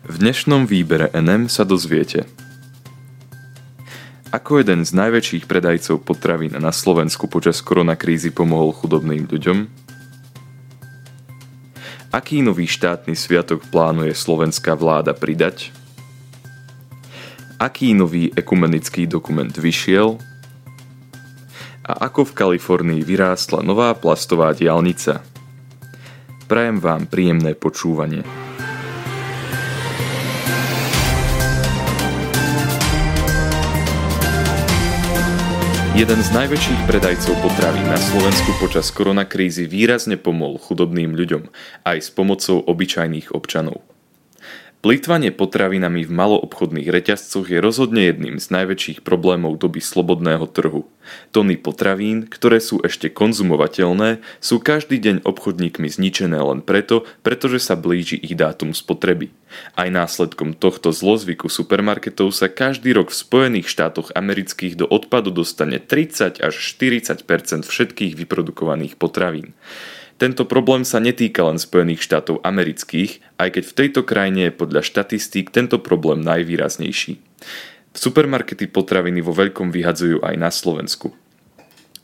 V dnešnom výbere NM sa dozviete Ako jeden z najväčších predajcov potravín na Slovensku počas koronakrízy pomohol chudobným ľuďom? Aký nový štátny sviatok plánuje slovenská vláda pridať? Aký nový ekumenický dokument vyšiel? A ako v Kalifornii vyrástla nová plastová diálnica? Prajem vám príjemné počúvanie. Jeden z najväčších predajcov potravín na Slovensku počas koronakrízy výrazne pomohol chudobným ľuďom aj s pomocou obyčajných občanov. Plýtvanie potravinami v maloobchodných reťazcoch je rozhodne jedným z najväčších problémov doby slobodného trhu. Tony potravín, ktoré sú ešte konzumovateľné, sú každý deň obchodníkmi zničené len preto, pretože sa blíži ich dátum spotreby. Aj následkom tohto zlozvyku supermarketov sa každý rok v Spojených štátoch amerických do odpadu dostane 30 až 40% všetkých vyprodukovaných potravín. Tento problém sa netýka len Spojených štátov amerických, aj keď v tejto krajine je podľa štatistík tento problém najvýraznejší. Supermarkety potraviny vo veľkom vyhadzujú aj na Slovensku.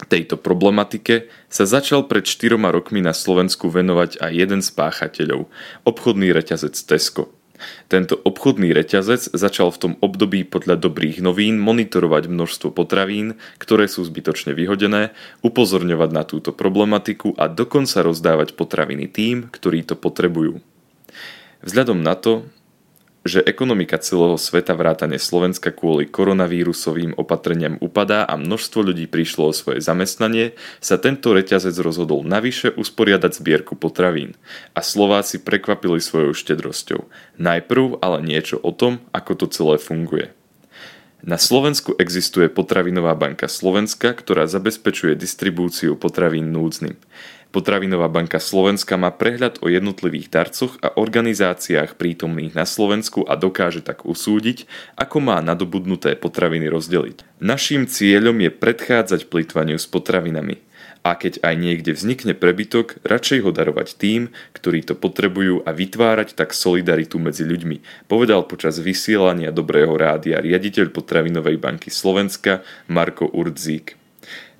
Tejto problematike sa začal pred 4 rokmi na Slovensku venovať aj jeden z páchateľov, obchodný reťazec Tesco – tento obchodný reťazec začal v tom období podľa dobrých novín monitorovať množstvo potravín, ktoré sú zbytočne vyhodené, upozorňovať na túto problematiku a dokonca rozdávať potraviny tým, ktorí to potrebujú. Vzhľadom na to, že ekonomika celého sveta vrátane Slovenska kvôli koronavírusovým opatreniam upadá a množstvo ľudí prišlo o svoje zamestnanie, sa tento reťazec rozhodol navyše usporiadať zbierku potravín. A Slováci prekvapili svojou štedrosťou. Najprv ale niečo o tom, ako to celé funguje. Na Slovensku existuje Potravinová banka Slovenska, ktorá zabezpečuje distribúciu potravín núdznym. Potravinová banka Slovenska má prehľad o jednotlivých darcoch a organizáciách prítomných na Slovensku a dokáže tak usúdiť, ako má nadobudnuté potraviny rozdeliť. Naším cieľom je predchádzať plýtvaniu s potravinami a keď aj niekde vznikne prebytok, radšej ho darovať tým, ktorí to potrebujú a vytvárať tak solidaritu medzi ľuďmi, povedal počas vysielania Dobrého rádia riaditeľ Potravinovej banky Slovenska Marko Urdzík.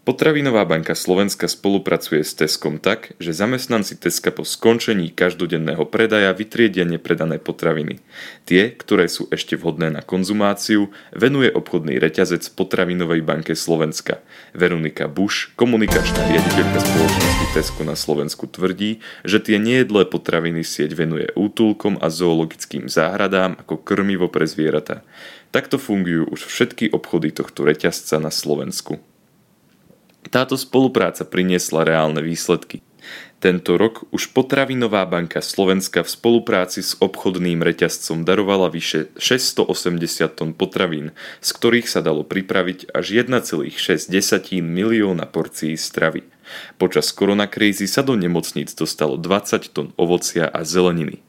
Potravinová banka Slovenska spolupracuje s Teskom tak, že zamestnanci Teska po skončení každodenného predaja vytriedia nepredané potraviny. Tie, ktoré sú ešte vhodné na konzumáciu, venuje obchodný reťazec Potravinovej banke Slovenska. Veronika Buš, komunikačná riaditeľka spoločnosti Tesko na Slovensku tvrdí, že tie nejedlé potraviny sieť venuje útulkom a zoologickým záhradám ako krmivo pre zvieratá. Takto fungujú už všetky obchody tohto reťazca na Slovensku. Táto spolupráca priniesla reálne výsledky. Tento rok už Potravinová banka Slovenska v spolupráci s obchodným reťazcom darovala vyše 680 tón potravín, z ktorých sa dalo pripraviť až 1,6 milióna porcií stravy. Počas koronakrízy sa do nemocníc dostalo 20 tón ovocia a zeleniny.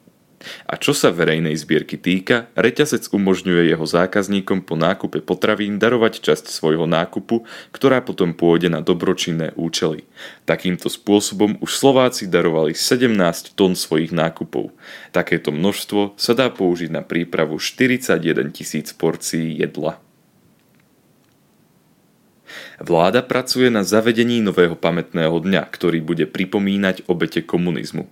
A čo sa verejnej zbierky týka, reťazec umožňuje jeho zákazníkom po nákupe potravín darovať časť svojho nákupu, ktorá potom pôjde na dobročinné účely. Takýmto spôsobom už Slováci darovali 17 tón svojich nákupov. Takéto množstvo sa dá použiť na prípravu 41 tisíc porcií jedla. Vláda pracuje na zavedení nového pamätného dňa, ktorý bude pripomínať obete komunizmu.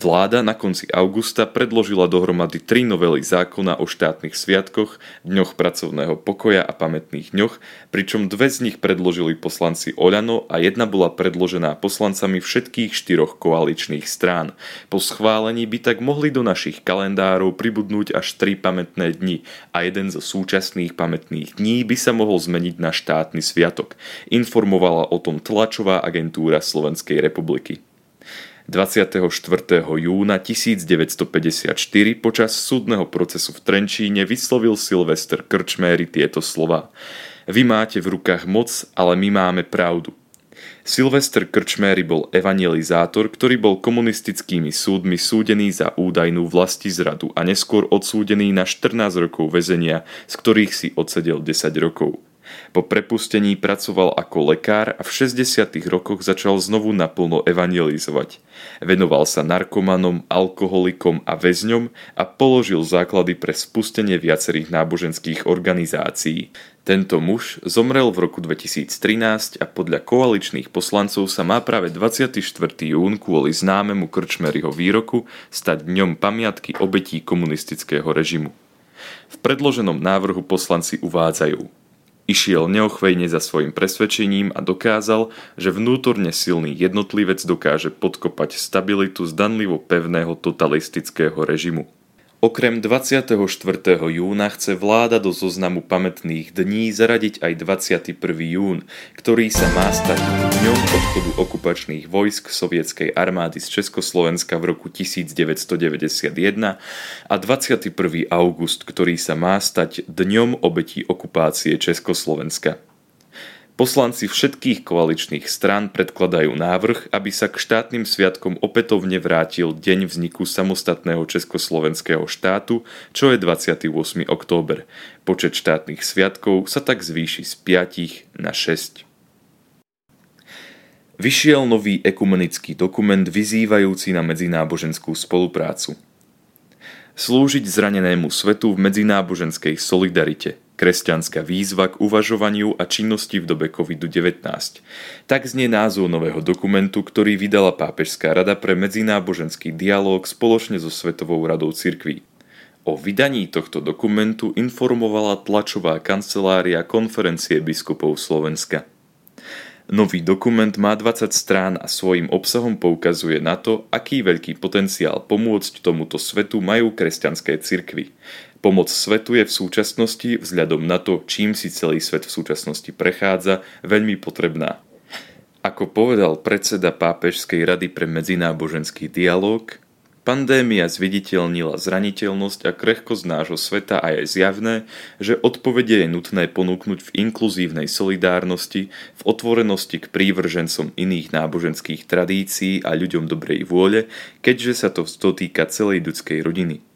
Vláda na konci augusta predložila dohromady tri novely zákona o štátnych sviatkoch, dňoch pracovného pokoja a pamätných dňoch, pričom dve z nich predložili poslanci Oľano a jedna bola predložená poslancami všetkých štyroch koaličných strán. Po schválení by tak mohli do našich kalendárov pribudnúť až tri pamätné dni a jeden zo súčasných pamätných dní by sa mohol zmeniť na štátny sviatok. Informovala o tom tlačová agentúra Slovenskej republiky. 24. júna 1954 počas súdneho procesu v Trenčíne vyslovil Silvester Krčméry tieto slova. Vy máte v rukách moc, ale my máme pravdu. Silvester Krčméry bol evangelizátor, ktorý bol komunistickými súdmi súdený za údajnú zradu a neskôr odsúdený na 14 rokov väzenia, z ktorých si odsedel 10 rokov. Po prepustení pracoval ako lekár a v 60. rokoch začal znovu naplno evangelizovať. Venoval sa narkomanom, alkoholikom a väzňom a položil základy pre spustenie viacerých náboženských organizácií. Tento muž zomrel v roku 2013 a podľa koaličných poslancov sa má práve 24. jún kvôli známemu Krčmeryho výroku stať dňom pamiatky obetí komunistického režimu. V predloženom návrhu poslanci uvádzajú Išiel neochvejne za svojim presvedčením a dokázal, že vnútorne silný jednotlivec dokáže podkopať stabilitu zdanlivo pevného totalistického režimu. Okrem 24. júna chce vláda do zoznamu pamätných dní zaradiť aj 21. jún, ktorý sa má stať dňom odchodu okupačných vojsk sovietskej armády z Československa v roku 1991 a 21. august, ktorý sa má stať dňom obetí okupácie Československa. Poslanci všetkých koaličných strán predkladajú návrh, aby sa k štátnym sviatkom opätovne vrátil deň vzniku samostatného československého štátu, čo je 28. október. Počet štátnych sviatkov sa tak zvýši z 5 na 6. Vyšiel nový ekumenický dokument vyzývajúci na medzináboženskú spoluprácu. Slúžiť zranenému svetu v medzináboženskej solidarite – Kresťanská výzva k uvažovaniu a činnosti v dobe COVID-19. Tak znie názov nového dokumentu, ktorý vydala Pápežská rada pre medzináboženský dialog spoločne so Svetovou radou cirkví. O vydaní tohto dokumentu informovala tlačová kancelária konferencie biskupov Slovenska. Nový dokument má 20 strán a svojim obsahom poukazuje na to, aký veľký potenciál pomôcť tomuto svetu majú kresťanské cirkvy. Pomoc svetu je v súčasnosti, vzhľadom na to, čím si celý svet v súčasnosti prechádza, veľmi potrebná. Ako povedal predseda Pápežskej rady pre medzináboženský dialog, pandémia zviditeľnila zraniteľnosť a krehkosť nášho sveta a je zjavné, že odpovede je nutné ponúknuť v inkluzívnej solidárnosti, v otvorenosti k prívržencom iných náboženských tradícií a ľuďom dobrej vôle, keďže sa to dotýka celej ľudskej rodiny.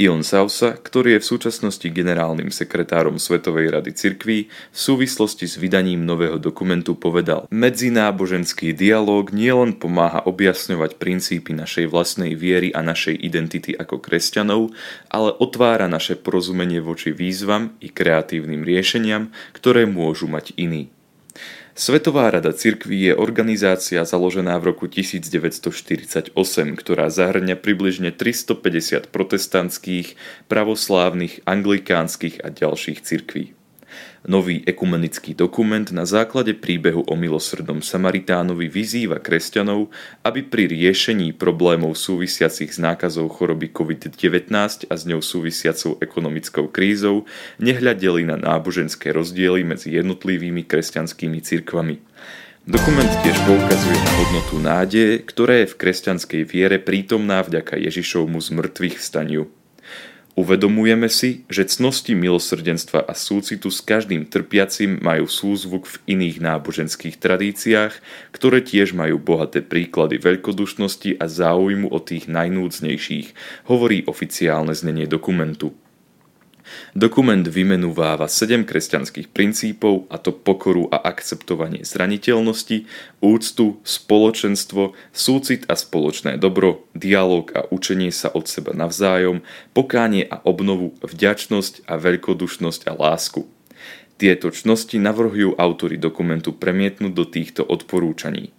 Ion Sausa, ktorý je v súčasnosti generálnym sekretárom Svetovej rady cirkví, v súvislosti s vydaním nového dokumentu povedal Medzináboženský dialóg nielen pomáha objasňovať princípy našej vlastnej viery a našej identity ako kresťanov, ale otvára naše porozumenie voči výzvam i kreatívnym riešeniam, ktoré môžu mať iní. Svetová rada cirkví je organizácia založená v roku 1948, ktorá zahrňa približne 350 protestantských, pravoslávnych, anglikánskych a ďalších cirkví. Nový ekumenický dokument na základe príbehu o milosrdnom Samaritánovi vyzýva kresťanov, aby pri riešení problémov súvisiacich s nákazou choroby COVID-19 a s ňou súvisiacou ekonomickou krízou nehľadeli na náboženské rozdiely medzi jednotlivými kresťanskými cirkvami. Dokument tiež poukazuje na hodnotu nádeje, ktorá je v kresťanskej viere prítomná vďaka Ježišovmu zmrtvých vstaniu. Uvedomujeme si, že cnosti milosrdenstva a súcitu s každým trpiacim majú súzvuk v iných náboženských tradíciách, ktoré tiež majú bohaté príklady veľkodušnosti a záujmu o tých najnúcnejších, hovorí oficiálne znenie dokumentu. Dokument vymenúváva sedem kresťanských princípov, a to pokoru a akceptovanie zraniteľnosti, úctu, spoločenstvo, súcit a spoločné dobro, dialog a učenie sa od seba navzájom, pokánie a obnovu, vďačnosť a veľkodušnosť a lásku. Tieto čnosti navrhujú autory dokumentu premietnúť do týchto odporúčaní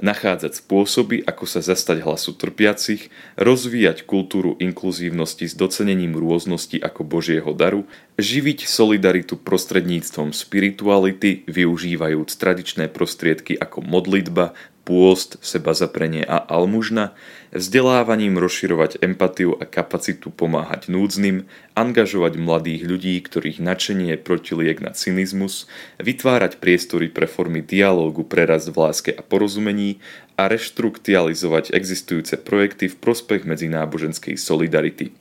nachádzať spôsoby, ako sa zastať hlasu trpiacich, rozvíjať kultúru inkluzívnosti s docenením rôznosti ako Božieho daru, živiť solidaritu prostredníctvom spirituality, využívajúc tradičné prostriedky ako modlitba, pôst, seba zaprenie a almužna, vzdelávaním rozširovať empatiu a kapacitu pomáhať núdznym, angažovať mladých ľudí, ktorých nadšenie je protiliek na cynizmus, vytvárať priestory pre formy dialógu pre rast v láske a porozumení a reštruktializovať existujúce projekty v prospech medzináboženskej solidarity.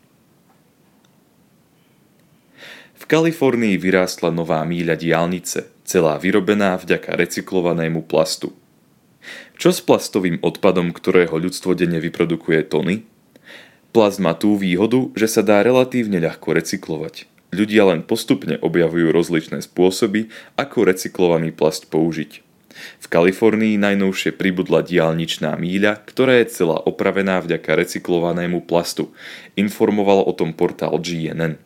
V Kalifornii vyrástla nová míľa diálnice, celá vyrobená vďaka recyklovanému plastu – čo s plastovým odpadom, ktorého ľudstvo denne vyprodukuje tony? Plast má tú výhodu, že sa dá relatívne ľahko recyklovať. ľudia len postupne objavujú rozličné spôsoby, ako recyklovaný plast použiť. V Kalifornii najnovšie pribudla diálničná míľa, ktorá je celá opravená vďaka recyklovanému plastu. Informoval o tom portál GNN.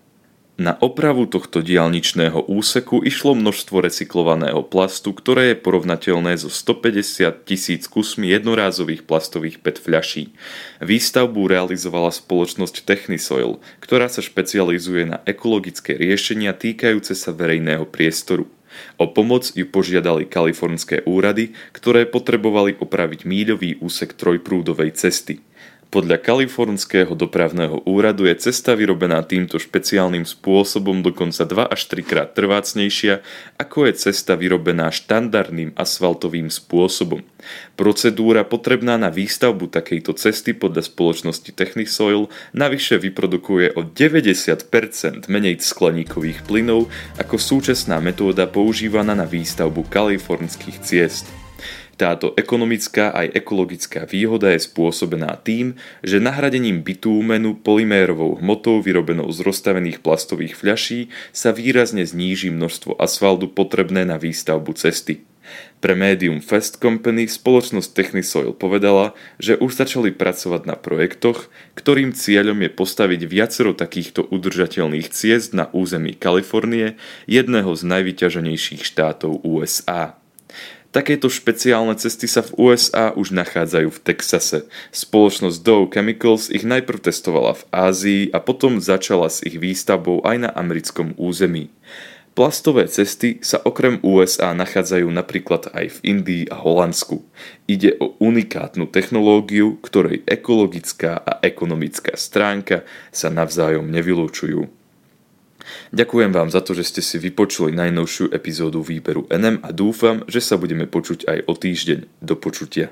Na opravu tohto diálničného úseku išlo množstvo recyklovaného plastu, ktoré je porovnateľné so 150 tisíc kusmi jednorázových plastových PET fľaší. Výstavbu realizovala spoločnosť Technisoil, ktorá sa špecializuje na ekologické riešenia týkajúce sa verejného priestoru. O pomoc ju požiadali kalifornské úrady, ktoré potrebovali opraviť míľový úsek trojprúdovej cesty. Podľa kalifornského dopravného úradu je cesta vyrobená týmto špeciálnym spôsobom dokonca 2 až 3 krát trvácnejšia, ako je cesta vyrobená štandardným asfaltovým spôsobom. Procedúra potrebná na výstavbu takejto cesty podľa spoločnosti Technisoil navyše vyprodukuje o 90% menej skleníkových plynov ako súčasná metóda používaná na výstavbu kalifornských ciest. Táto ekonomická aj ekologická výhoda je spôsobená tým, že nahradením bitúmenu polymérovou hmotou vyrobenou z rozstavených plastových fľaší sa výrazne zníži množstvo asfaltu potrebné na výstavbu cesty. Pre médium Fest Company spoločnosť Technisoil povedala, že už začali pracovať na projektoch, ktorým cieľom je postaviť viacero takýchto udržateľných ciest na území Kalifornie, jedného z najvyťaženejších štátov USA. Takéto špeciálne cesty sa v USA už nachádzajú v Texase. Spoločnosť Dow Chemicals ich najprv testovala v Ázii a potom začala s ich výstavbou aj na americkom území. Plastové cesty sa okrem USA nachádzajú napríklad aj v Indii a Holandsku. Ide o unikátnu technológiu, ktorej ekologická a ekonomická stránka sa navzájom nevylúčujú. Ďakujem vám za to, že ste si vypočuli najnovšiu epizódu výberu NM a dúfam, že sa budeme počuť aj o týždeň. Do počutia.